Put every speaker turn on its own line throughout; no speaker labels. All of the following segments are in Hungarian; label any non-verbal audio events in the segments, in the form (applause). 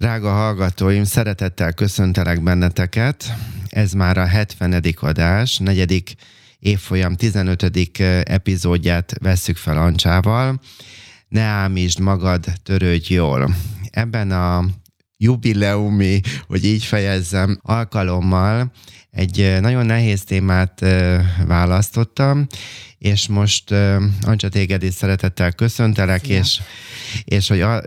Drága hallgatóim, szeretettel köszöntelek benneteket. Ez már a 70. adás, negyedik évfolyam 15. epizódját vesszük fel Ancsával. Ne ámítsd magad, törődj jól. Ebben a jubileumi, hogy így fejezzem, alkalommal egy nagyon nehéz témát választottam, és most Ancsa téged is szeretettel köszöntelek, Szia. és, és hogy a,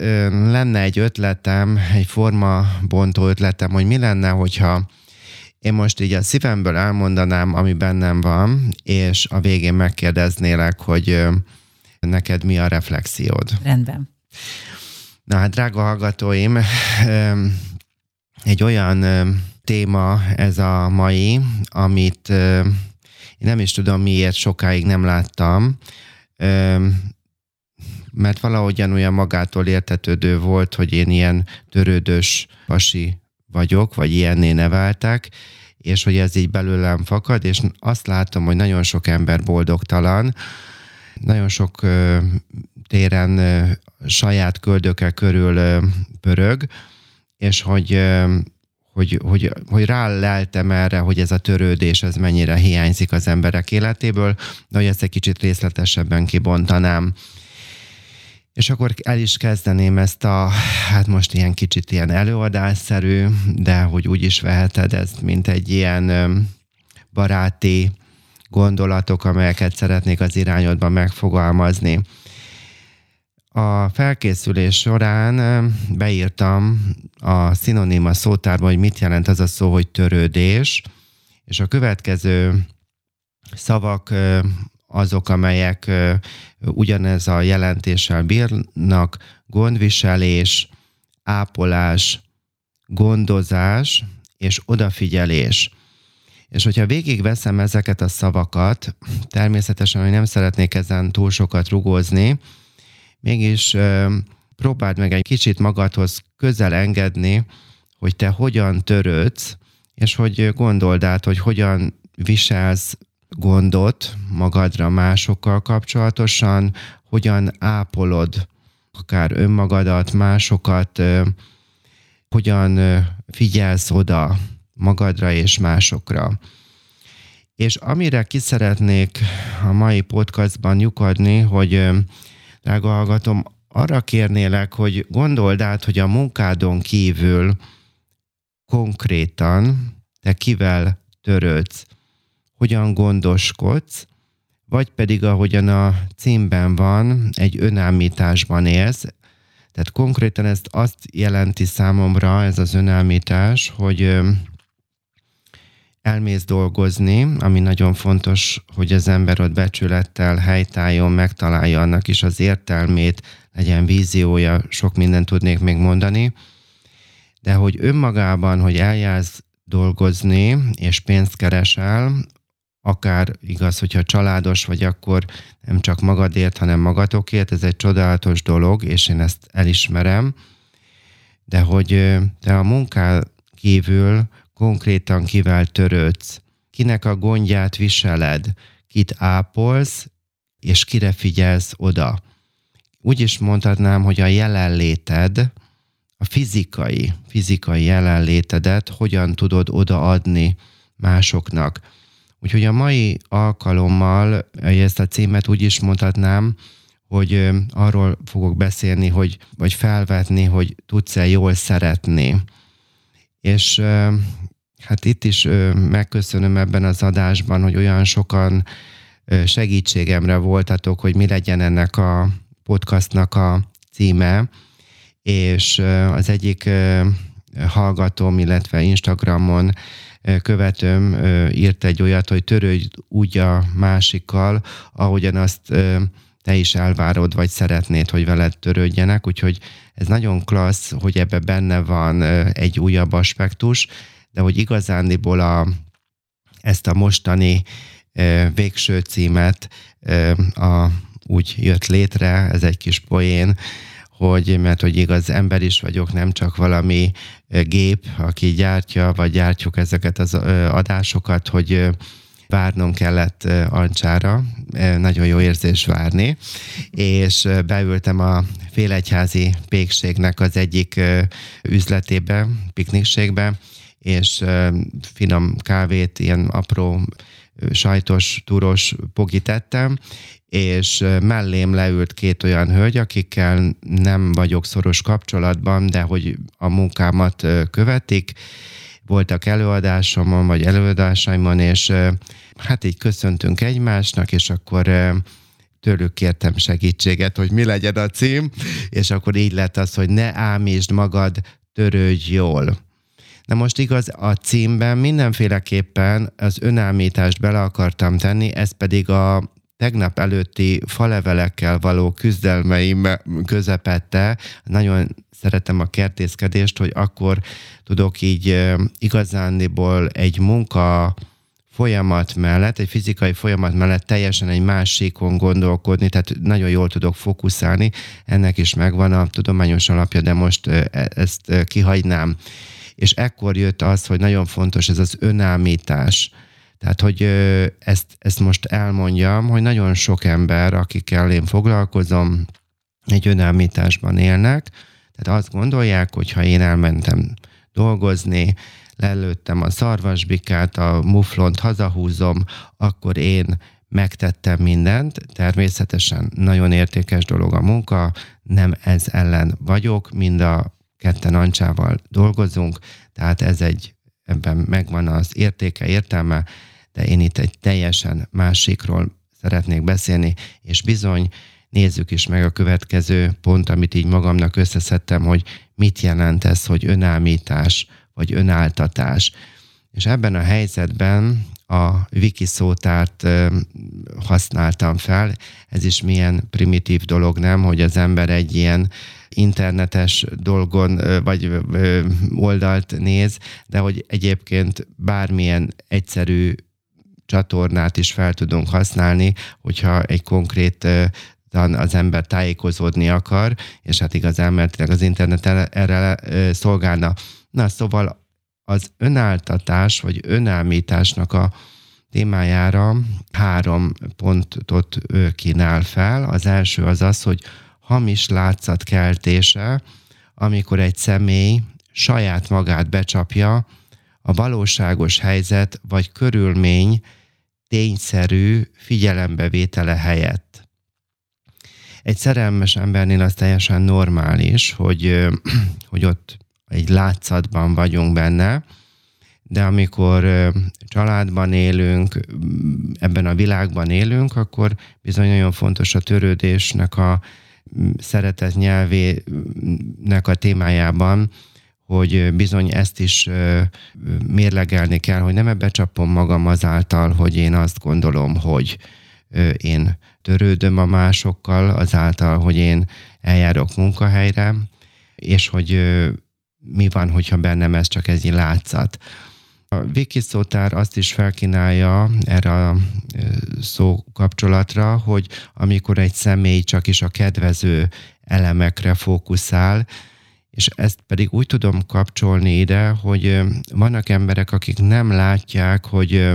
lenne egy ötletem, egy formabontó ötletem, hogy mi lenne, hogyha én most így a szívemből elmondanám, ami bennem van, és a végén megkérdeznélek, hogy neked mi a reflexiód.
Rendben.
Na hát, drága hallgatóim, egy olyan téma ez a mai, amit én nem is tudom miért sokáig nem láttam, mert valahogyan olyan magától értetődő volt, hogy én ilyen törődös pasi vagyok, vagy ilyenné neveltek, és hogy ez így belőlem fakad, és azt látom, hogy nagyon sok ember boldogtalan, nagyon sok téren saját köldöke körül pörög, és hogy hogy, hogy, hogy ráleltem erre, hogy ez a törődés, ez mennyire hiányzik az emberek életéből, de hogy ezt egy kicsit részletesebben kibontanám. És akkor el is kezdeném ezt a, hát most ilyen kicsit ilyen előadásszerű, de hogy úgy is veheted ezt, mint egy ilyen baráti gondolatok, amelyeket szeretnék az irányodban megfogalmazni. A felkészülés során beírtam a szinoníma szótárba, hogy mit jelent az a szó, hogy törődés, és a következő szavak azok, amelyek ugyanez a jelentéssel bírnak, gondviselés, ápolás, gondozás és odafigyelés. És hogyha végigveszem ezeket a szavakat, természetesen, hogy nem szeretnék ezen túl sokat rugózni, mégis próbáld meg egy kicsit magadhoz közel engedni, hogy te hogyan törődsz, és hogy gondold át, hogy hogyan viselsz gondot magadra másokkal kapcsolatosan, hogyan ápolod akár önmagadat, másokat, hogyan figyelsz oda magadra és másokra. És amire ki szeretnék a mai podcastban lyukadni, hogy drága hallgatom, arra kérnélek, hogy gondold át, hogy a munkádon kívül konkrétan te kivel törődsz, hogyan gondoskodsz, vagy pedig ahogyan a címben van, egy önállításban élsz. Tehát konkrétan ezt azt jelenti számomra, ez az önállítás, hogy elmész dolgozni, ami nagyon fontos, hogy az ember ott becsülettel helytálljon, megtalálja annak is az értelmét, legyen víziója, sok mindent tudnék még mondani, de hogy önmagában, hogy eljársz dolgozni, és pénzt keresel, akár igaz, hogyha családos vagy, akkor nem csak magadért, hanem magatokért, ez egy csodálatos dolog, és én ezt elismerem, de hogy te a munkál kívül konkrétan kivel törődsz, kinek a gondját viseled, kit ápolsz, és kire figyelsz oda. Úgy is mondhatnám, hogy a jelenléted, a fizikai, fizikai jelenlétedet hogyan tudod odaadni másoknak. Úgyhogy a mai alkalommal ezt a címet úgy is mondhatnám, hogy arról fogok beszélni, hogy, vagy felvetni, hogy tudsz-e jól szeretni. És Hát itt is megköszönöm ebben az adásban, hogy olyan sokan segítségemre voltatok, hogy mi legyen ennek a podcastnak a címe, és az egyik hallgatóm, illetve Instagramon követőm írt egy olyat, hogy törődj úgy a másikkal, ahogyan azt te is elvárod, vagy szeretnéd, hogy veled törődjenek, úgyhogy ez nagyon klassz, hogy ebbe benne van egy újabb aspektus, de hogy igazándiból a, ezt a mostani végső címet a, úgy jött létre, ez egy kis poén, hogy, mert hogy igaz ember is vagyok, nem csak valami gép, aki gyártja, vagy gyártjuk ezeket az adásokat, hogy várnom kellett Ancsára, nagyon jó érzés várni, és beültem a Félegyházi Pékségnek az egyik üzletébe, piknikségbe, és finom kávét, ilyen apró sajtos, túros pogit ettem, és mellém leült két olyan hölgy, akikkel nem vagyok szoros kapcsolatban, de hogy a munkámat követik, voltak előadásomon, vagy előadásaimon, és hát így köszöntünk egymásnak, és akkor tőlük kértem segítséget, hogy mi legyen a cím, és akkor így lett az, hogy ne ámítsd magad, törődj jól. Na most igaz, a címben mindenféleképpen az önállítást bele akartam tenni, ez pedig a tegnap előtti falevelekkel való küzdelmeim közepette. Nagyon szeretem a kertészkedést, hogy akkor tudok így igazándiból egy munka folyamat mellett, egy fizikai folyamat mellett teljesen egy másikon gondolkodni, tehát nagyon jól tudok fókuszálni. Ennek is megvan a tudományos alapja, de most e, ezt kihagynám. És ekkor jött az, hogy nagyon fontos ez az önállítás. Tehát, hogy ezt, ezt most elmondjam, hogy nagyon sok ember, akikkel én foglalkozom, egy önállításban élnek, tehát azt gondolják, hogy ha én elmentem dolgozni, lelőttem a szarvasbikát, a muflont hazahúzom, akkor én megtettem mindent. Természetesen nagyon értékes dolog a munka, nem ez ellen vagyok, mind a ketten Ancsával dolgozunk, tehát ez egy, ebben megvan az értéke, értelme, de én itt egy teljesen másikról szeretnék beszélni, és bizony nézzük is meg a következő pont, amit így magamnak összeszedtem, hogy mit jelent ez, hogy önállítás, vagy önáltatás. És ebben a helyzetben a wiki szótárt használtam fel. Ez is milyen primitív dolog, nem, hogy az ember egy ilyen internetes dolgon vagy oldalt néz, de hogy egyébként bármilyen egyszerű csatornát is fel tudunk használni, hogyha egy konkrét az ember tájékozódni akar, és hát igaz elméletileg az internet erre szolgálna. Na, szóval az önáltatás, vagy önállításnak a témájára három pontot kínál fel. Az első az az, hogy hamis látszatkeltése, amikor egy személy saját magát becsapja a valóságos helyzet vagy körülmény tényszerű figyelembevétele helyett. Egy szerelmes embernél az teljesen normális, hogy, (clears throat) hogy ott egy látszatban vagyunk benne, de amikor családban élünk, ebben a világban élünk, akkor bizony nagyon fontos a törődésnek a szeretet nyelvének a témájában, hogy bizony ezt is mérlegelni kell, hogy nem ebbe csapom magam azáltal, hogy én azt gondolom, hogy én törődöm a másokkal, azáltal, hogy én eljárok munkahelyre, és hogy mi van, hogyha bennem ez csak egy látszat. A azt is felkínálja erre a szó kapcsolatra, hogy amikor egy személy csak is a kedvező elemekre fókuszál, és ezt pedig úgy tudom kapcsolni ide, hogy vannak emberek, akik nem látják, hogy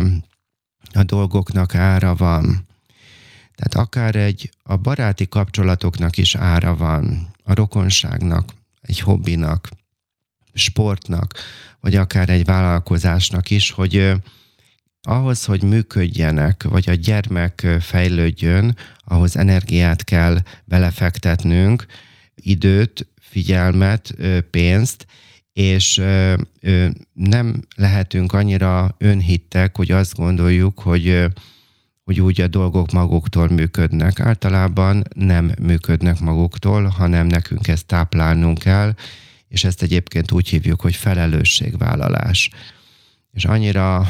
a dolgoknak ára van. Tehát akár egy a baráti kapcsolatoknak is ára van, a rokonságnak, egy hobbinak, sportnak, vagy akár egy vállalkozásnak is, hogy ahhoz, hogy működjenek, vagy a gyermek fejlődjön, ahhoz energiát kell belefektetnünk, időt, figyelmet, pénzt, és nem lehetünk annyira önhittek, hogy azt gondoljuk, hogy, hogy úgy a dolgok maguktól működnek. Általában nem működnek maguktól, hanem nekünk ezt táplálnunk kell, és ezt egyébként úgy hívjuk, hogy felelősségvállalás. És annyira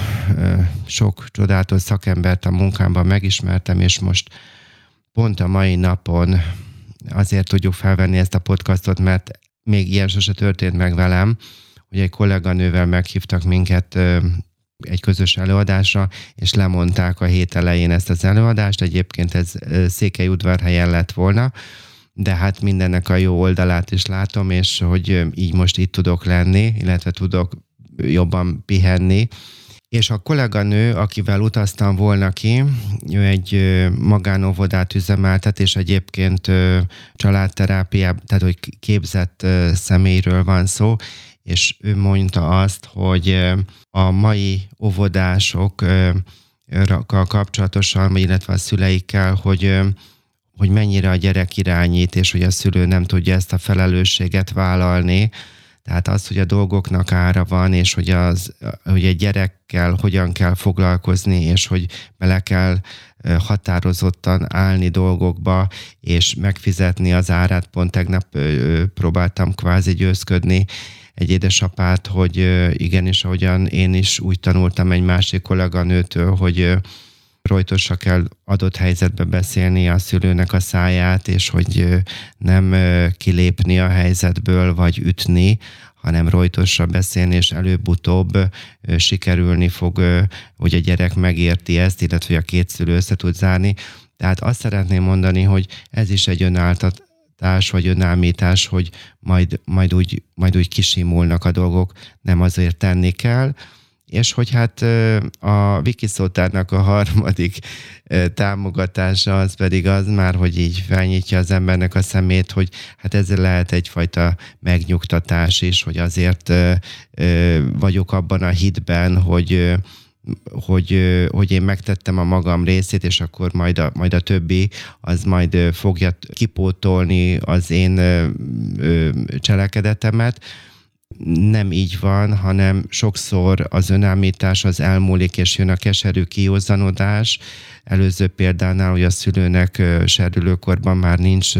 sok csodálatos szakembert a munkámban megismertem, és most pont a mai napon azért tudjuk felvenni ezt a podcastot, mert még ilyen sose történt meg velem, hogy egy kolléganővel meghívtak minket egy közös előadásra, és lemondták a hét elején ezt az előadást. Egyébként ez Székely udvarhelyen lett volna, de hát mindennek a jó oldalát is látom, és hogy így most itt tudok lenni, illetve tudok jobban pihenni, és a kolléganő, akivel utaztam volna ki, ő egy magánóvodát üzemeltet, és egyébként családterápiában, tehát hogy képzett személyről van szó, és ő mondta azt, hogy a mai óvodásokkal kapcsolatosan, illetve a szüleikkel, hogy hogy mennyire a gyerek irányít, és hogy a szülő nem tudja ezt a felelősséget vállalni, tehát az, hogy a dolgoknak ára van, és hogy, az, hogy egy gyerekkel hogyan kell foglalkozni, és hogy bele kell határozottan állni dolgokba, és megfizetni az árát. Pont tegnap próbáltam kvázi győzködni egy édesapát, hogy igenis, ahogyan én is úgy tanultam egy másik kolléganőtől, hogy rojtosra kell adott helyzetbe beszélni a szülőnek a száját, és hogy nem kilépni a helyzetből, vagy ütni, hanem rojtosra beszélni, és előbb-utóbb sikerülni fog, hogy a gyerek megérti ezt, illetve hogy a két szülő össze tud zárni. Tehát azt szeretném mondani, hogy ez is egy önáltatás, vagy önállítás, hogy majd, majd, úgy, majd úgy kisimulnak a dolgok, nem azért tenni kell, és hogy hát a Wikiszotának a harmadik támogatása az pedig az már, hogy így felnyitja az embernek a szemét, hogy hát ez lehet egyfajta megnyugtatás is, hogy azért vagyok abban a hitben, hogy hogy, hogy én megtettem a magam részét, és akkor majd a, majd a többi az majd fogja kipótolni az én cselekedetemet nem így van, hanem sokszor az önállítás az elmúlik, és jön a keserű kiózanodás. Előző példánál, hogy a szülőnek serdülőkorban már nincs,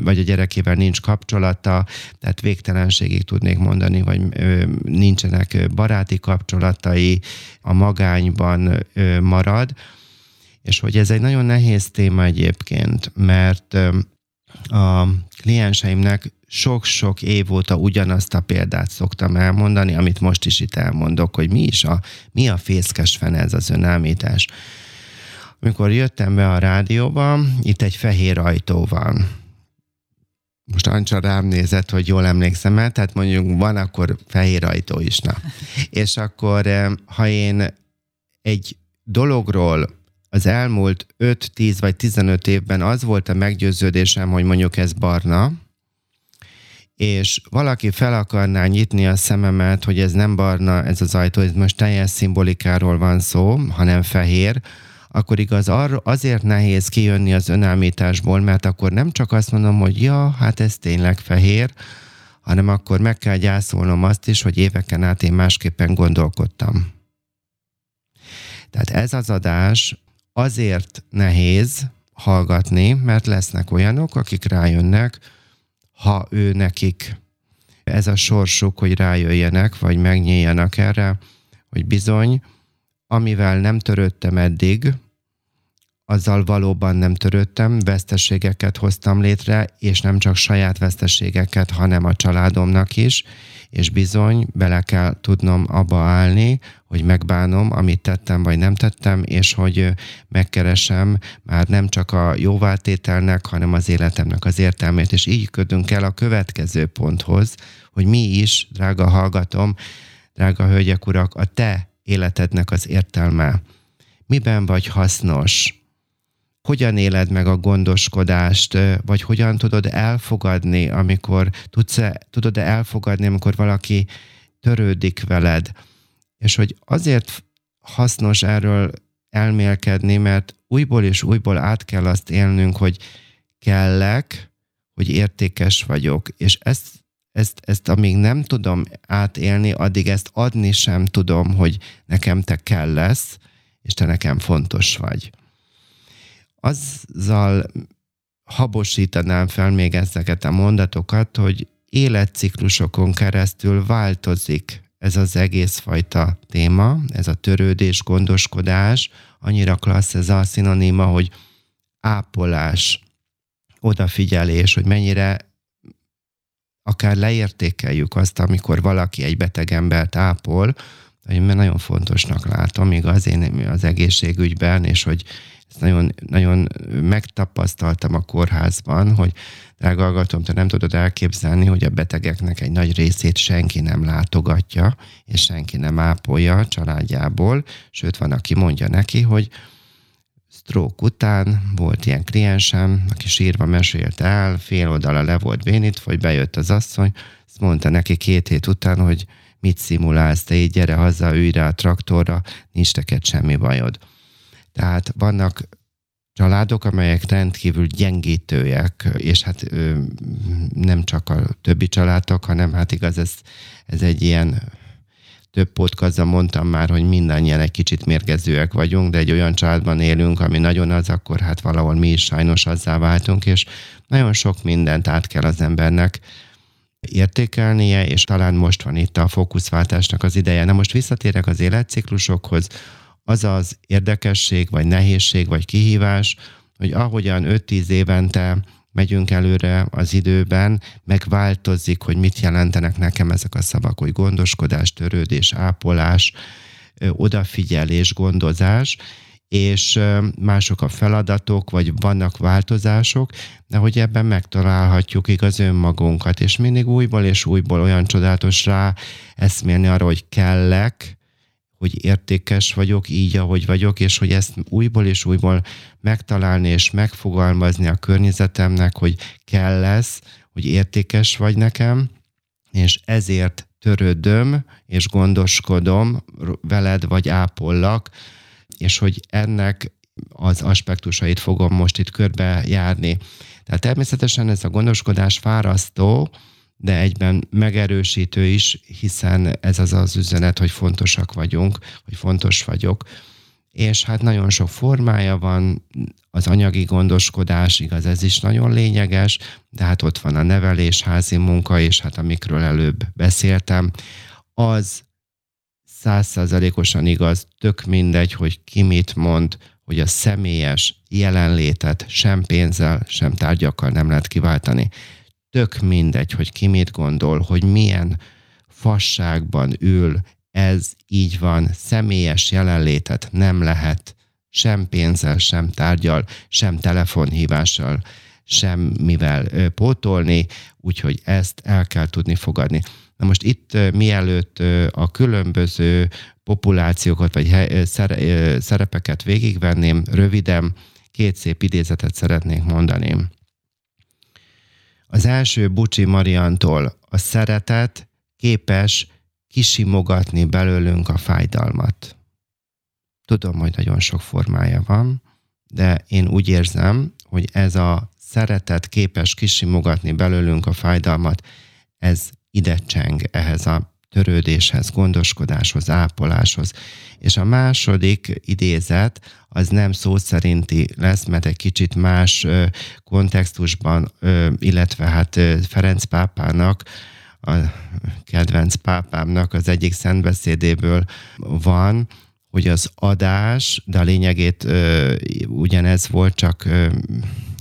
vagy a gyerekével nincs kapcsolata, tehát végtelenségig tudnék mondani, vagy nincsenek baráti kapcsolatai, a magányban marad, és hogy ez egy nagyon nehéz téma egyébként, mert a klienseimnek sok-sok év óta ugyanazt a példát szoktam elmondani, amit most is itt elmondok, hogy mi is a, mi a fészkes fene ez az önállítás. Amikor jöttem be a rádióba, itt egy fehér ajtó van. Most Ancsa rám nézett, hogy jól emlékszem el, tehát mondjuk van akkor fehér ajtó is, na. (laughs) És akkor, eh, ha én egy dologról az elmúlt 5-10 vagy 15 évben az volt a meggyőződésem, hogy mondjuk ez barna, és valaki fel akarná nyitni a szememet, hogy ez nem barna, ez az ajtó, ez most teljes szimbolikáról van szó, hanem fehér, akkor igaz, azért nehéz kijönni az önállításból, mert akkor nem csak azt mondom, hogy ja, hát ez tényleg fehér, hanem akkor meg kell gyászolnom azt is, hogy éveken át én másképpen gondolkodtam. Tehát ez az adás azért nehéz hallgatni, mert lesznek olyanok, akik rájönnek, ha ő nekik ez a sorsuk, hogy rájöjjenek, vagy megnyíljanak erre, hogy bizony, amivel nem törődtem eddig, azzal valóban nem törődtem, veszteségeket hoztam létre, és nem csak saját veszteségeket, hanem a családomnak is, és bizony bele kell tudnom abba állni, hogy megbánom, amit tettem vagy nem tettem, és hogy megkeresem már nem csak a jóváltételnek, hanem az életemnek az értelmét, és így ködünk el a következő ponthoz, hogy mi is, drága hallgatom, drága hölgyek, urak, a te életednek az értelme. Miben vagy hasznos? Hogyan éled meg a gondoskodást, vagy hogyan tudod elfogadni, amikor tudsz -e, tudod -e elfogadni, amikor valaki törődik veled. És hogy azért hasznos erről elmélkedni, mert újból és újból át kell azt élnünk, hogy kellek, hogy értékes vagyok, és ezt, ezt, ezt amíg nem tudom átélni, addig ezt adni sem tudom, hogy nekem te kell lesz, és te nekem fontos vagy azzal habosítanám fel még ezeket a mondatokat, hogy életciklusokon keresztül változik ez az egész fajta téma, ez a törődés, gondoskodás, annyira klassz ez a szinoníma, hogy ápolás, odafigyelés, hogy mennyire akár leértékeljük azt, amikor valaki egy beteg embert ápol, én nagyon fontosnak látom, igaz, én az egészségügyben, és hogy ezt nagyon, nagyon megtapasztaltam a kórházban, hogy drága te nem tudod elképzelni, hogy a betegeknek egy nagy részét senki nem látogatja, és senki nem ápolja a családjából, sőt van, aki mondja neki, hogy stroke után volt ilyen kliensem, aki sírva mesélt el, fél oldala le volt bénít, hogy bejött az asszony, azt mondta neki két hét után, hogy mit szimulálsz, te így gyere haza, ülj rá a traktorra, nincs neked semmi bajod. Tehát vannak családok, amelyek rendkívül gyengítőek, és hát nem csak a többi családok, hanem hát igaz, ez, ez egy ilyen több podcastban mondtam már, hogy mindannyian egy kicsit mérgezőek vagyunk, de egy olyan családban élünk, ami nagyon az, akkor hát valahol mi is sajnos azzá váltunk, és nagyon sok mindent át kell az embernek értékelnie, és talán most van itt a fókuszváltásnak az ideje. Na most visszatérek az életciklusokhoz, az az érdekesség, vagy nehézség, vagy kihívás, hogy ahogyan 5-10 évente megyünk előre az időben, megváltozik, hogy mit jelentenek nekem ezek a szavak, hogy gondoskodás, törődés, ápolás, odafigyelés, gondozás, és mások a feladatok, vagy vannak változások, de hogy ebben megtalálhatjuk igaz önmagunkat, és mindig újból és újból olyan csodálatos rá eszmélni arra, hogy kellek, hogy értékes vagyok így, ahogy vagyok, és hogy ezt újból és újból megtalálni és megfogalmazni a környezetemnek, hogy kell lesz, hogy értékes vagy nekem, és ezért törődöm és gondoskodom veled, vagy ápollak, és hogy ennek az aspektusait fogom most itt körbe járni. Tehát természetesen ez a gondoskodás fárasztó, de egyben megerősítő is, hiszen ez az az üzenet, hogy fontosak vagyunk, hogy fontos vagyok. És hát nagyon sok formája van, az anyagi gondoskodás, igaz, ez is nagyon lényeges, de hát ott van a nevelés, házi munka, és hát amikről előbb beszéltem, az százszázalékosan igaz, tök mindegy, hogy ki mit mond, hogy a személyes jelenlétet sem pénzzel, sem tárgyakkal nem lehet kiváltani tök mindegy, hogy ki mit gondol, hogy milyen fasságban ül, ez így van, személyes jelenlétet nem lehet sem pénzzel, sem tárgyal, sem telefonhívással, semmivel pótolni, úgyhogy ezt el kell tudni fogadni. Na most itt mielőtt a különböző populációkat vagy szerepeket végigvenném, röviden két szép idézetet szeretnék mondani. Az első Bucsi Mariantól a szeretet képes kisimogatni belőlünk a fájdalmat. Tudom, hogy nagyon sok formája van, de én úgy érzem, hogy ez a szeretet képes kisimogatni belőlünk a fájdalmat, ez ide cseng ehhez a törődéshez, gondoskodáshoz, ápoláshoz. És a második idézet az nem szó szerinti lesz, mert egy kicsit más kontextusban, illetve hát Ferenc pápának, a kedvenc pápámnak az egyik szentbeszédéből van, hogy az adás, de a lényegét ugyanez volt, csak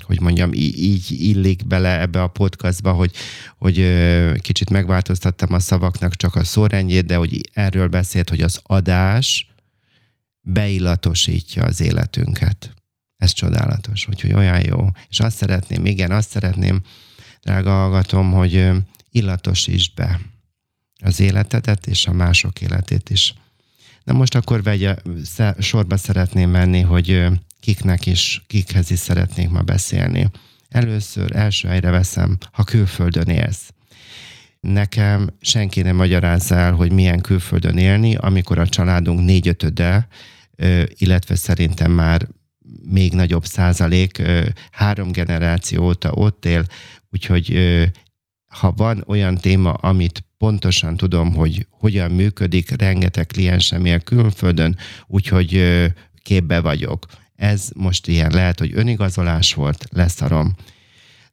hogy mondjam, így illik bele ebbe a podcastba, hogy, hogy kicsit megváltoztattam a szavaknak csak a szórendjét, de hogy erről beszélt, hogy az adás beillatosítja az életünket. Ez csodálatos, úgyhogy olyan jó. És azt szeretném, igen, azt szeretném, drága hallgatom, hogy illatosítsd be az életedet és a mások életét is. Na most akkor vegye, sorba szeretném menni, hogy kiknek is, kikhez is szeretnék ma beszélni. Először első helyre veszem, ha külföldön élsz. Nekem senki nem magyarázza el, hogy milyen külföldön élni, amikor a családunk négyötöde, illetve szerintem már még nagyobb százalék, három generáció óta ott él, úgyhogy ha van olyan téma, amit pontosan tudom, hogy hogyan működik, rengeteg kliensem él külföldön, úgyhogy képbe vagyok. Ez most ilyen lehet, hogy önigazolás volt, leszarom.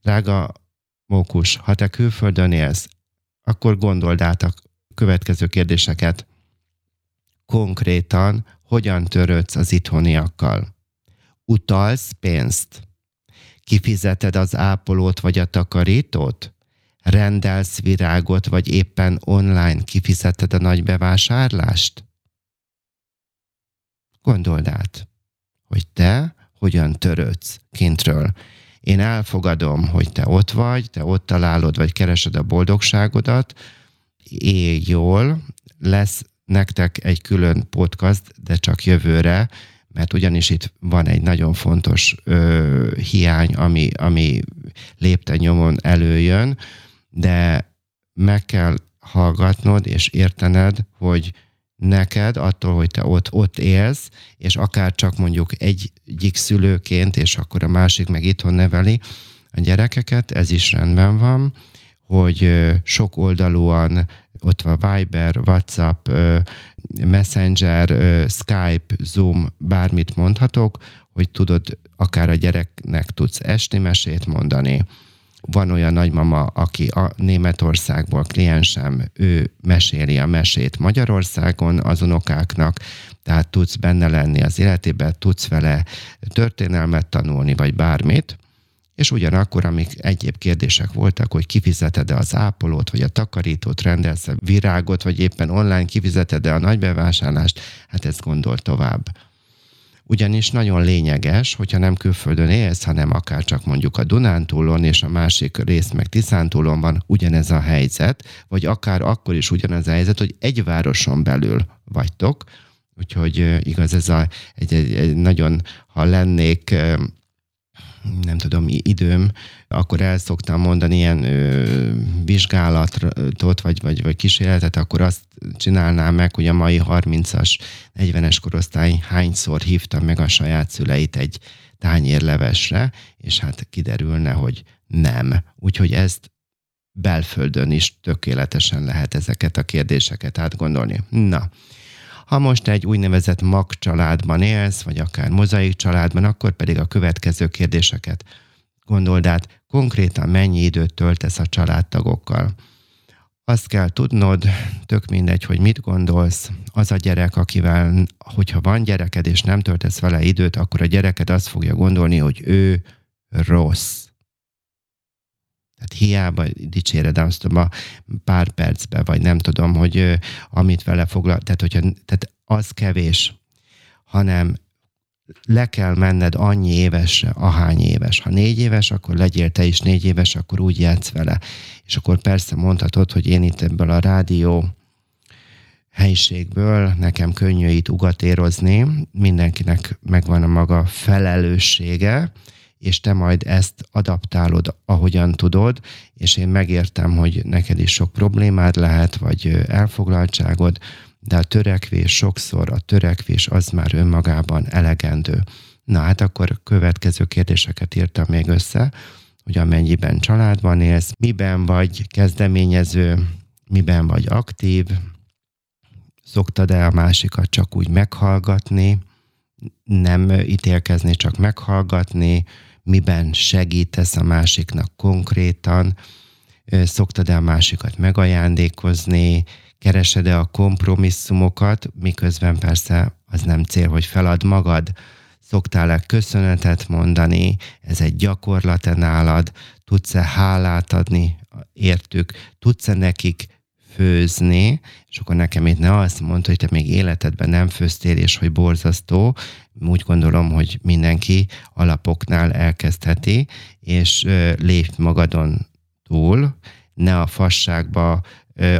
Drága Mókus, ha te külföldön élsz, akkor gondold át a következő kérdéseket. Konkrétan, hogyan törődsz az itthoniakkal? Utalsz pénzt? Kifizeted az ápolót vagy a takarítót? Rendelsz virágot, vagy éppen online kifizeted a nagy bevásárlást? Gondold át hogy te hogyan törődsz kintről. Én elfogadom, hogy te ott vagy, te ott találod, vagy keresed a boldogságodat, élj jól, lesz nektek egy külön podcast, de csak jövőre, mert ugyanis itt van egy nagyon fontos ö, hiány, ami, ami lépten nyomon előjön, de meg kell hallgatnod és értened, hogy neked attól, hogy te ott, ott élsz, és akár csak mondjuk egyik szülőként, és akkor a másik meg itthon neveli a gyerekeket, ez is rendben van, hogy sok oldalúan ott van Viber, WhatsApp, Messenger, Skype, Zoom, bármit mondhatok, hogy tudod, akár a gyereknek tudsz esti mesét mondani, van olyan nagymama, aki a Németországból kliensem, ő meséli a mesét Magyarországon az unokáknak, tehát tudsz benne lenni az életében, tudsz vele történelmet tanulni, vagy bármit, és ugyanakkor, amik egyéb kérdések voltak, hogy kifizeted-e az ápolót, vagy a takarítót, rendelsz virágot, vagy éppen online kifizeted-e a nagybevásárlást, hát ezt gondol tovább ugyanis nagyon lényeges, hogyha nem külföldön élsz, hanem akár csak mondjuk a Dunántúlon, és a másik rész meg Tiszántúlon van ugyanez a helyzet, vagy akár akkor is ugyanez a helyzet, hogy egy városon belül vagytok, úgyhogy igaz, ez a, egy, egy, egy nagyon, ha lennék nem tudom, időm, akkor el szoktam mondani ilyen ö, vizsgálatot, vagy, vagy, vagy kísérletet, akkor azt csinálnám meg, hogy a mai 30-as, 40-es korosztály hányszor hívta meg a saját szüleit egy tányérlevesre, és hát kiderülne, hogy nem. Úgyhogy ezt belföldön is tökéletesen lehet ezeket a kérdéseket átgondolni. Na, ha most egy úgynevezett mag családban élsz, vagy akár mozaik családban, akkor pedig a következő kérdéseket gondold át, konkrétan mennyi időt töltesz a családtagokkal. Azt kell tudnod, tök mindegy, hogy mit gondolsz, az a gyerek, akivel, hogyha van gyereked és nem töltesz vele időt, akkor a gyereked azt fogja gondolni, hogy ő rossz. Tehát hiába dicséred azt a pár percbe, vagy nem tudom, hogy amit vele foglal, tehát, hogyha, tehát az kevés, hanem le kell menned annyi évesre, ahány éves. Ha négy éves, akkor legyél te is négy éves, akkor úgy játsz vele. És akkor persze mondhatod, hogy én itt ebből a rádió helyiségből nekem könnyű itt ugatérozni, mindenkinek megvan a maga felelőssége, és te majd ezt adaptálod, ahogyan tudod, és én megértem, hogy neked is sok problémád lehet, vagy elfoglaltságod, de a törekvés sokszor, a törekvés az már önmagában elegendő. Na hát akkor következő kérdéseket írtam még össze, hogy amennyiben családban élsz, miben vagy kezdeményező, miben vagy aktív, szoktad-e a másikat csak úgy meghallgatni, nem ítélkezni, csak meghallgatni, miben segítesz a másiknak konkrétan, szoktad-e a másikat megajándékozni, keresed-e a kompromisszumokat, miközben persze az nem cél, hogy felad magad, szoktál-e köszönetet mondani, ez egy gyakorlat-e nálad, tudsz-e hálát adni értük, tudsz-e nekik főzni, és akkor nekem itt ne azt mondta, hogy te még életedben nem főztél, és hogy borzasztó. Úgy gondolom, hogy mindenki alapoknál elkezdheti, és lépj magadon túl, ne a fasságba,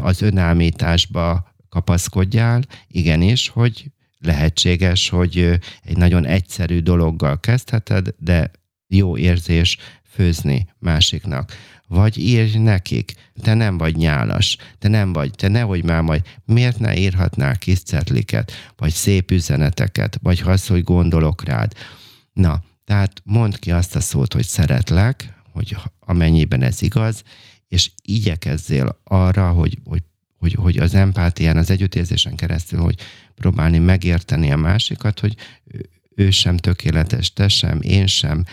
az önállításba kapaszkodjál, igenis, hogy lehetséges, hogy egy nagyon egyszerű dologgal kezdheted, de jó érzés főzni másiknak vagy írj nekik, te nem vagy nyálas, te nem vagy, te nehogy már majd, miért ne írhatnál kis cetliket, vagy szép üzeneteket, vagy azt, hogy gondolok rád. Na, tehát mondd ki azt a szót, hogy szeretlek, hogy amennyiben ez igaz, és igyekezzél arra, hogy, hogy, hogy, hogy az empátián, az együttérzésen keresztül, hogy próbálni megérteni a másikat, hogy ő sem tökéletes, te sem, én sem,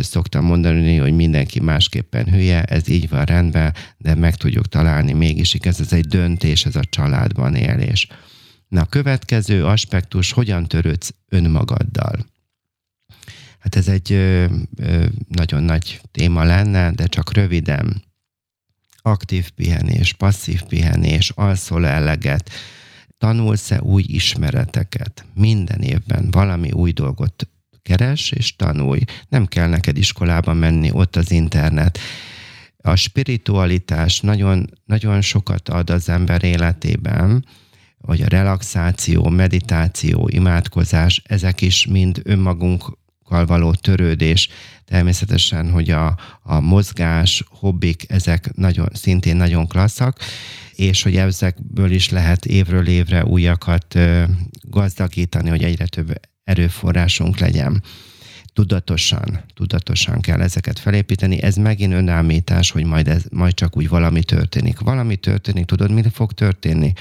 szoktam mondani, hogy mindenki másképpen hülye, ez így van rendben, de meg tudjuk találni mégis, ez, ez egy döntés, ez a családban élés. Na, a következő aspektus, hogyan törődsz önmagaddal? Hát ez egy ö, ö, nagyon nagy téma lenne, de csak röviden. Aktív pihenés, passzív pihenés, alszol eleget, tanulsz-e új ismereteket? Minden évben valami új dolgot keres és tanulj. Nem kell neked iskolába menni, ott az internet. A spiritualitás nagyon, nagyon sokat ad az ember életében, vagy a relaxáció, meditáció, imádkozás, ezek is mind önmagunkkal való törődés. Természetesen, hogy a, a mozgás, hobbik, ezek nagyon, szintén nagyon klasszak, és hogy ezekből is lehet évről évre újakat gazdagítani, hogy egyre több erőforrásunk legyen. Tudatosan, tudatosan kell ezeket felépíteni. Ez megint önállítás, hogy majd, ez, majd csak úgy valami történik. Valami történik, tudod, mi fog történni?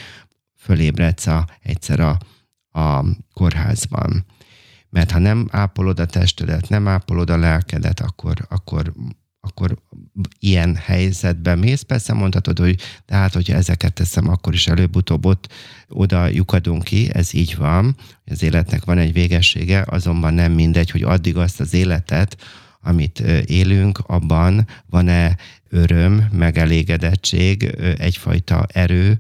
Fölébredsz a, egyszer a, a kórházban. Mert ha nem ápolod a testedet, nem ápolod a lelkedet, akkor, akkor akkor ilyen helyzetben mész. Persze mondhatod, hogy de hát, hogyha ezeket teszem, akkor is előbb-utóbb ott oda lyukadunk ki, ez így van, az életnek van egy végessége, azonban nem mindegy, hogy addig azt az életet, amit élünk, abban van-e öröm, megelégedettség, egyfajta erő,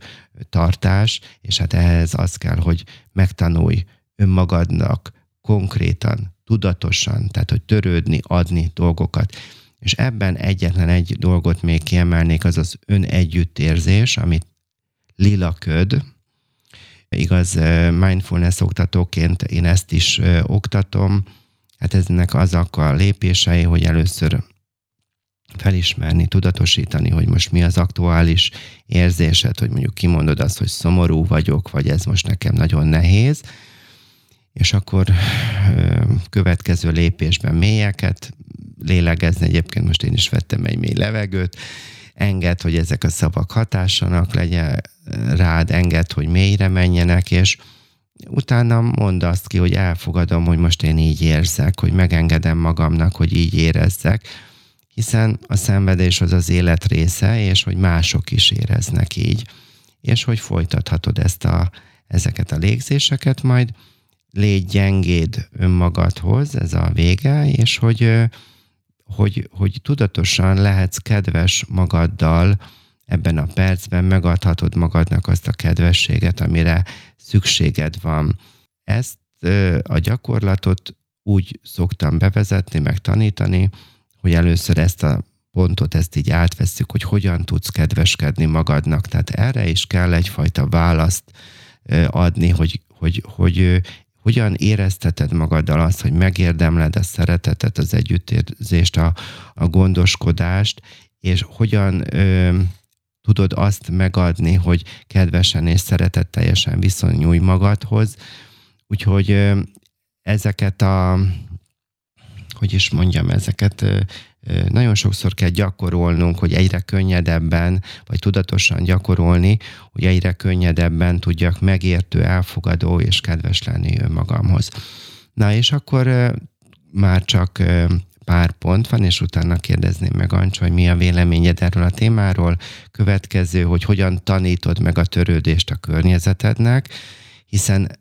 tartás, és hát ehhez az kell, hogy megtanulj önmagadnak konkrétan, tudatosan, tehát hogy törődni, adni dolgokat és ebben egyetlen egy dolgot még kiemelnék, az az önegyüttérzés, amit lila köd. Igaz, mindfulness oktatóként én ezt is oktatom. Hát eznek azok a lépései, hogy először felismerni, tudatosítani, hogy most mi az aktuális érzésed, hogy mondjuk kimondod azt, hogy szomorú vagyok, vagy ez most nekem nagyon nehéz, és akkor következő lépésben mélyeket lélegezni. Egyébként most én is vettem egy mély levegőt. Enged, hogy ezek a szavak hatásanak legyen rád, enged, hogy mélyre menjenek, és utána mondd azt ki, hogy elfogadom, hogy most én így érzek, hogy megengedem magamnak, hogy így érezzek, hiszen a szenvedés az az élet része, és hogy mások is éreznek így, és hogy folytathatod ezt a, ezeket a légzéseket, majd légy gyengéd önmagadhoz, ez a vége, és hogy hogy, hogy tudatosan lehetsz kedves magaddal ebben a percben, megadhatod magadnak azt a kedvességet, amire szükséged van. Ezt a gyakorlatot úgy szoktam bevezetni, meg tanítani, hogy először ezt a pontot, ezt így átveszük, hogy hogyan tudsz kedveskedni magadnak. Tehát erre is kell egyfajta választ adni, hogy, hogy, hogy hogyan érezteted magaddal azt, hogy megérdemled a szeretetet, az együttérzést, a, a gondoskodást, és hogyan ö, tudod azt megadni, hogy kedvesen és szeretetteljesen viszonyulj magadhoz. Úgyhogy ezeket a, hogy is mondjam, ezeket nagyon sokszor kell gyakorolnunk, hogy egyre könnyedebben, vagy tudatosan gyakorolni, hogy egyre könnyedebben tudjak megértő, elfogadó és kedves lenni önmagamhoz. Na és akkor már csak pár pont van, és utána kérdezném meg Ancsa, hogy mi a véleményed erről a témáról. Következő, hogy hogyan tanítod meg a törődést a környezetednek, hiszen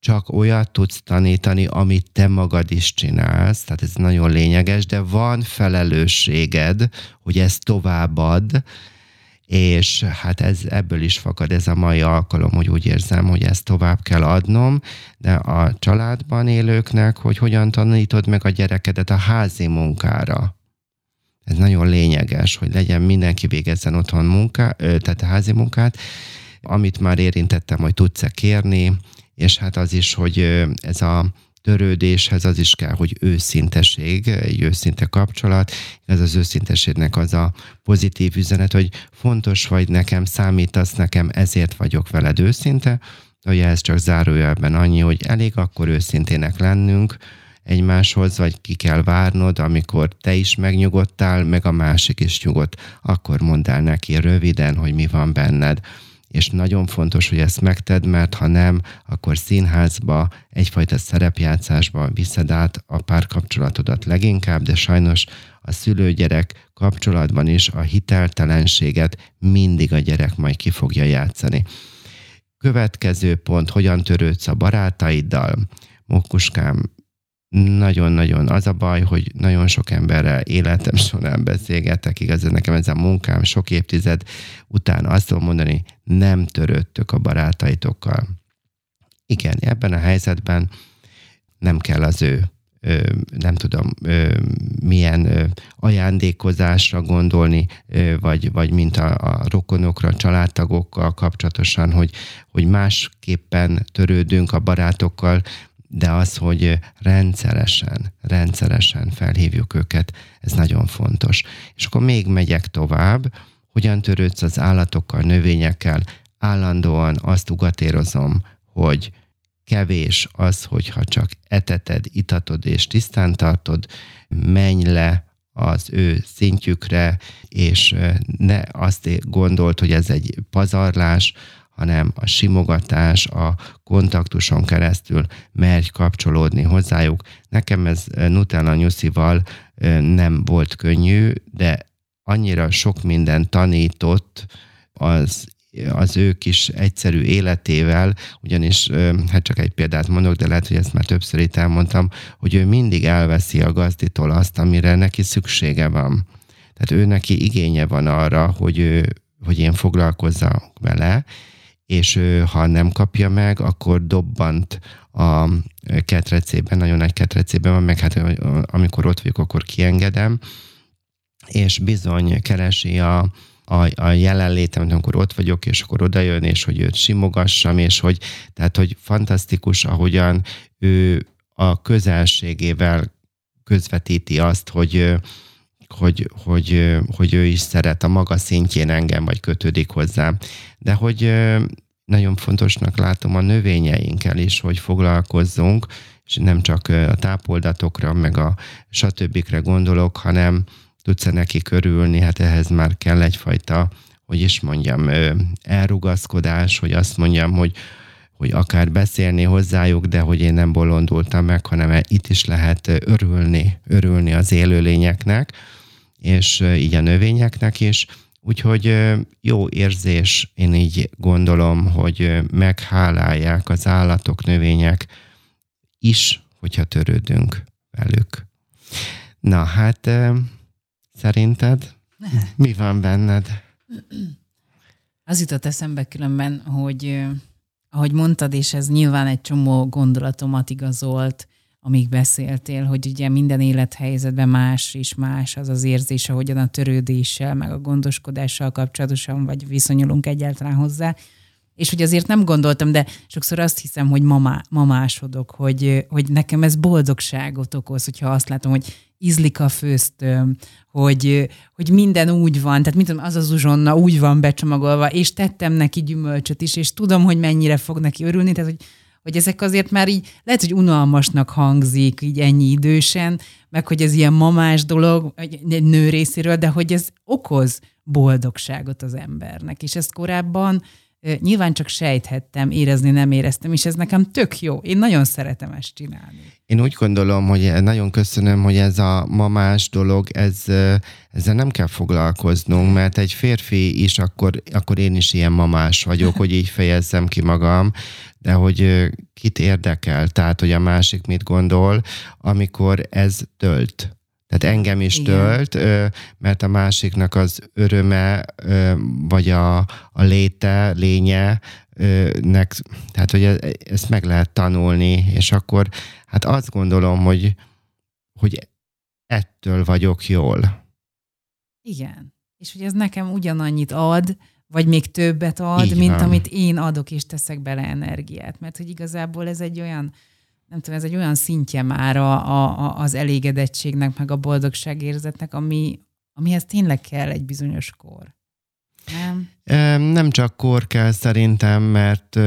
csak olyat tudsz tanítani, amit te magad is csinálsz, tehát ez nagyon lényeges, de van felelősséged, hogy ezt továbbad, és hát ez ebből is fakad ez a mai alkalom, hogy úgy érzem, hogy ezt tovább kell adnom, de a családban élőknek, hogy hogyan tanítod meg a gyerekedet a házi munkára. Ez nagyon lényeges, hogy legyen mindenki végezzen otthon munká, tehát a házi munkát, amit már érintettem, hogy tudsz-e kérni, és hát az is, hogy ez a törődéshez az is kell, hogy őszinteség, egy őszinte kapcsolat. Ez az őszinteségnek az a pozitív üzenet, hogy fontos vagy nekem, számítasz nekem, ezért vagyok veled őszinte. Ugye ez csak zárójelben annyi, hogy elég akkor őszintének lennünk egymáshoz, vagy ki kell várnod, amikor te is megnyugodtál, meg a másik is nyugodt, akkor mondd el neki röviden, hogy mi van benned és nagyon fontos, hogy ezt megted, mert ha nem, akkor színházba, egyfajta szerepjátszásba viszed át a párkapcsolatodat leginkább, de sajnos a szülő-gyerek kapcsolatban is a hiteltelenséget mindig a gyerek majd ki fogja játszani. Következő pont, hogyan törődsz a barátaiddal? Mókuskám, nagyon-nagyon az a baj, hogy nagyon sok emberrel életem során beszélgetek, igaz, nekem ez a munkám sok évtized után azt tudom mondani, nem törődtök a barátaitokkal. Igen, ebben a helyzetben nem kell az ő nem tudom, milyen ajándékozásra gondolni, vagy, vagy mint a, a rokonokra, a családtagokkal kapcsolatosan, hogy, hogy másképpen törődünk a barátokkal, de az, hogy rendszeresen, rendszeresen felhívjuk őket, ez nagyon fontos. És akkor még megyek tovább, hogyan törődsz az állatokkal, növényekkel, állandóan azt ugatérozom, hogy kevés az, hogyha csak eteted, itatod és tisztán tartod, menj le az ő szintjükre, és ne azt gondolt, hogy ez egy pazarlás, hanem a simogatás, a kontaktuson keresztül merj kapcsolódni hozzájuk. Nekem ez Nutella nyuszival nem volt könnyű, de annyira sok minden tanított az az ő kis egyszerű életével, ugyanis, hát csak egy példát mondok, de lehet, hogy ezt már többször itt elmondtam, hogy ő mindig elveszi a gazditól azt, amire neki szüksége van. Tehát ő neki igénye van arra, hogy, ő, hogy én foglalkozzak vele, és ő, ha nem kapja meg, akkor dobbant a ketrecében, nagyon nagy ketrecében van, meg hát amikor ott vagyok, akkor kiengedem, és bizony keresi a, a, a jelenlétem, amikor ott vagyok, és akkor oda jön, és hogy őt simogassam, és hogy, tehát, hogy fantasztikus, ahogyan ő a közelségével közvetíti azt, hogy, hogy, hogy, hogy ő is szeret a maga szintjén engem, vagy kötődik hozzám. De hogy nagyon fontosnak látom a növényeinkkel is, hogy foglalkozzunk, és nem csak a tápoldatokra, meg a stb. gondolok, hanem tudsz-e neki körülni, hát ehhez már kell egyfajta, hogy is mondjam, elrugaszkodás, hogy azt mondjam, hogy, hogy akár beszélni hozzájuk, de hogy én nem bolondultam meg, hanem itt is lehet örülni, örülni az élőlényeknek, és így a növényeknek is. Úgyhogy jó érzés, én így gondolom, hogy meghálálják az állatok, növények is, hogyha törődünk velük. Na hát Szerinted? (laughs) Mi van benned?
Az jutott eszembe különben, hogy ahogy mondtad, és ez nyilván egy csomó gondolatomat igazolt, amíg beszéltél, hogy ugye minden élethelyzetben más és más az az érzés, ahogyan a törődéssel, meg a gondoskodással kapcsolatosan vagy viszonyulunk egyáltalán hozzá. És hogy azért nem gondoltam, de sokszor azt hiszem, hogy mamá, mamásodok, hogy, hogy nekem ez boldogságot okoz, hogyha azt látom, hogy ízlik a főztőm, hogy, hogy minden úgy van, tehát mint az az uzsonna úgy van becsomagolva, és tettem neki gyümölcsöt is, és tudom, hogy mennyire fog neki örülni, tehát hogy, hogy ezek azért már így lehet, hogy unalmasnak hangzik így ennyi idősen, meg hogy ez ilyen mamás dolog egy, nő részéről, de hogy ez okoz boldogságot az embernek, és ezt korábban nyilván csak sejthettem, érezni nem éreztem, és ez nekem tök jó. Én nagyon szeretem ezt csinálni.
Én úgy gondolom, hogy nagyon köszönöm, hogy ez a mamás dolog, ez, ezzel nem kell foglalkoznunk, mert egy férfi is, akkor, akkor én is ilyen mamás vagyok, hogy így fejezzem ki magam, de hogy kit érdekel, tehát hogy a másik mit gondol, amikor ez tölt. Tehát engem is Igen. tölt, mert a másiknak az öröme, vagy a, a léte, lénye, nek, tehát hogy e, ezt meg lehet tanulni, és akkor hát azt gondolom, hogy, hogy ettől vagyok jól.
Igen. És hogy ez nekem ugyanannyit ad, vagy még többet ad, Így mint van. amit én adok és teszek bele energiát. Mert hogy igazából ez egy olyan nem tudom, ez egy olyan szintje már a, a, az elégedettségnek, meg a boldogságérzetnek, ami, amihez tényleg kell egy bizonyos kor. Nem?
Nem csak kor kell szerintem, mert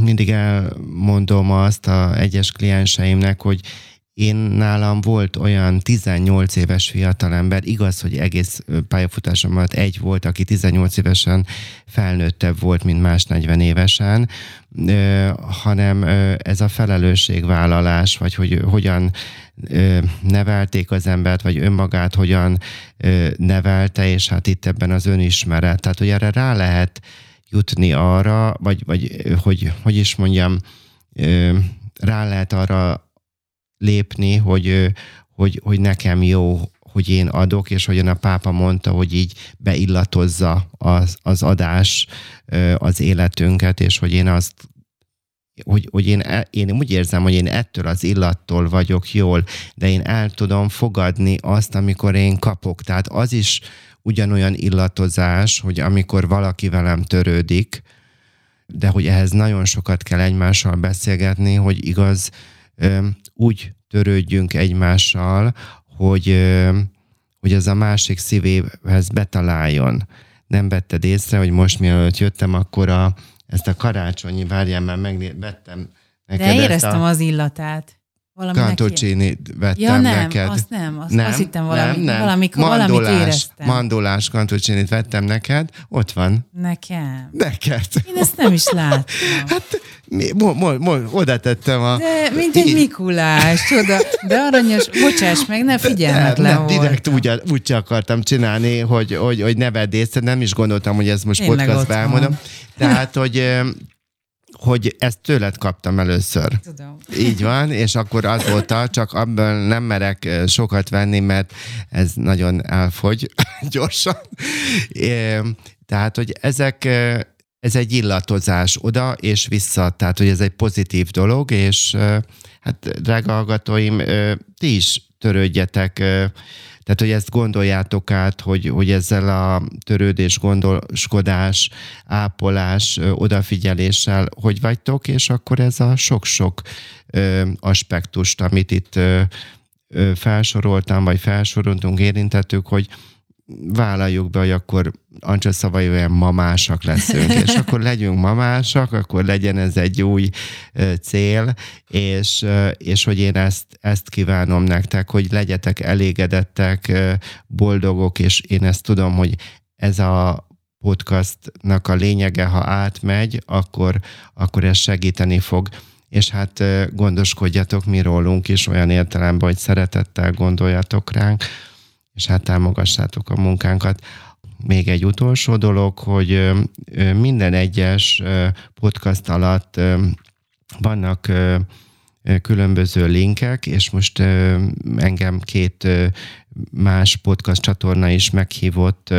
mindig elmondom azt a egyes klienseimnek, hogy én nálam volt olyan 18 éves fiatalember, igaz, hogy egész pályafutásom alatt egy volt, aki 18 évesen felnőttebb volt, mint más 40 évesen, hanem ez a felelősségvállalás, vagy hogy hogyan nevelték az embert, vagy önmagát hogyan nevelte, és hát itt ebben az önismeret. Tehát, hogy erre rá lehet jutni arra, vagy, vagy hogy, hogy is mondjam, rá lehet arra lépni, hogy, hogy, hogy nekem jó, hogy én adok, és hogyan a pápa mondta, hogy így beillatozza az, az adás az életünket, és hogy én azt hogy, hogy én, én úgy érzem, hogy én ettől az illattól vagyok jól, de én el tudom fogadni azt, amikor én kapok. Tehát az is ugyanolyan illatozás, hogy amikor valaki velem törődik, de hogy ehhez nagyon sokat kell egymással beszélgetni, hogy igaz, úgy törődjünk egymással, hogy, hogy ez a másik szívéhez betaláljon. Nem vetted észre, hogy most mielőtt jöttem, akkor a, ezt a karácsonyi, várjál már, megvettem
neked De éreztem a... az illatát.
Valami Cantuccini vettem
ja, nem,
neked.
azt nem, azt, nem, azt hittem valami, nem, nem. Valamikor, mandolás, valamit éreztem.
Mandolás cantuccini vettem neked, ott van.
Nekem?
Neked.
Én ezt nem is láttam. (laughs)
hát mi, mo, mo, mo, oda tettem a...
De, mint egy Mikulás, csoda. De aranyos, bocsáss meg, ne figyelmetlen
nem, nem, direkt úgy, úgy akartam csinálni, hogy, hogy, hogy ne vedd észre, nem is gondoltam, hogy ez most podcast elmondom. Tehát, hogy hogy ezt tőled kaptam először.
Tudom.
Így van, és akkor azóta csak abból nem merek sokat venni, mert ez nagyon elfogy (laughs) gyorsan. Tehát, hogy ezek, ez egy illatozás oda és vissza, tehát, hogy ez egy pozitív dolog, és hát, drága hallgatóim, ti is törődjetek tehát, hogy ezt gondoljátok át, hogy, hogy ezzel a törődés, gondoskodás, ápolás, odafigyeléssel hogy vagytok, és akkor ez a sok-sok aspektust, amit itt felsoroltam, vagy felsoroltunk, érintettük, hogy vállaljuk be, hogy akkor Ancsa szavai olyan mamásak leszünk, és (laughs) akkor legyünk mamásak, akkor legyen ez egy új cél, és, és hogy én ezt, ezt kívánom nektek, hogy legyetek elégedettek, boldogok, és én ezt tudom, hogy ez a podcastnak a lényege, ha átmegy, akkor, akkor ez segíteni fog. És hát gondoskodjatok mi rólunk is olyan értelemben, hogy szeretettel gondoljatok ránk, és hát támogassátok a munkánkat. Még egy utolsó dolog, hogy minden egyes podcast alatt vannak különböző linkek, és most engem két más podcast csatorna is meghívott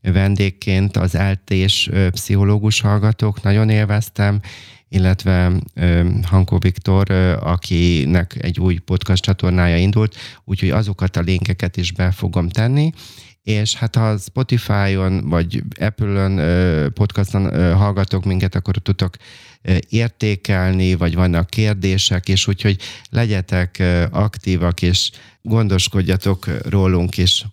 vendégként az eltés pszichológus hallgatók, nagyon élveztem, illetve Hankó Viktor, akinek egy új podcast csatornája indult, úgyhogy azokat a linkeket is be fogom tenni, és hát ha Spotify-on vagy Apple-on podcaston hallgatok minket, akkor tudtok értékelni, vagy vannak kérdések, és úgyhogy legyetek aktívak, és gondoskodjatok rólunk is.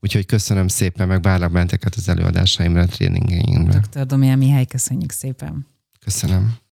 Úgyhogy köszönöm szépen, meg várlak benteket az előadásaimra, a tréningeimre.
Dr. Domján Mihály, köszönjük szépen.
Köszönöm.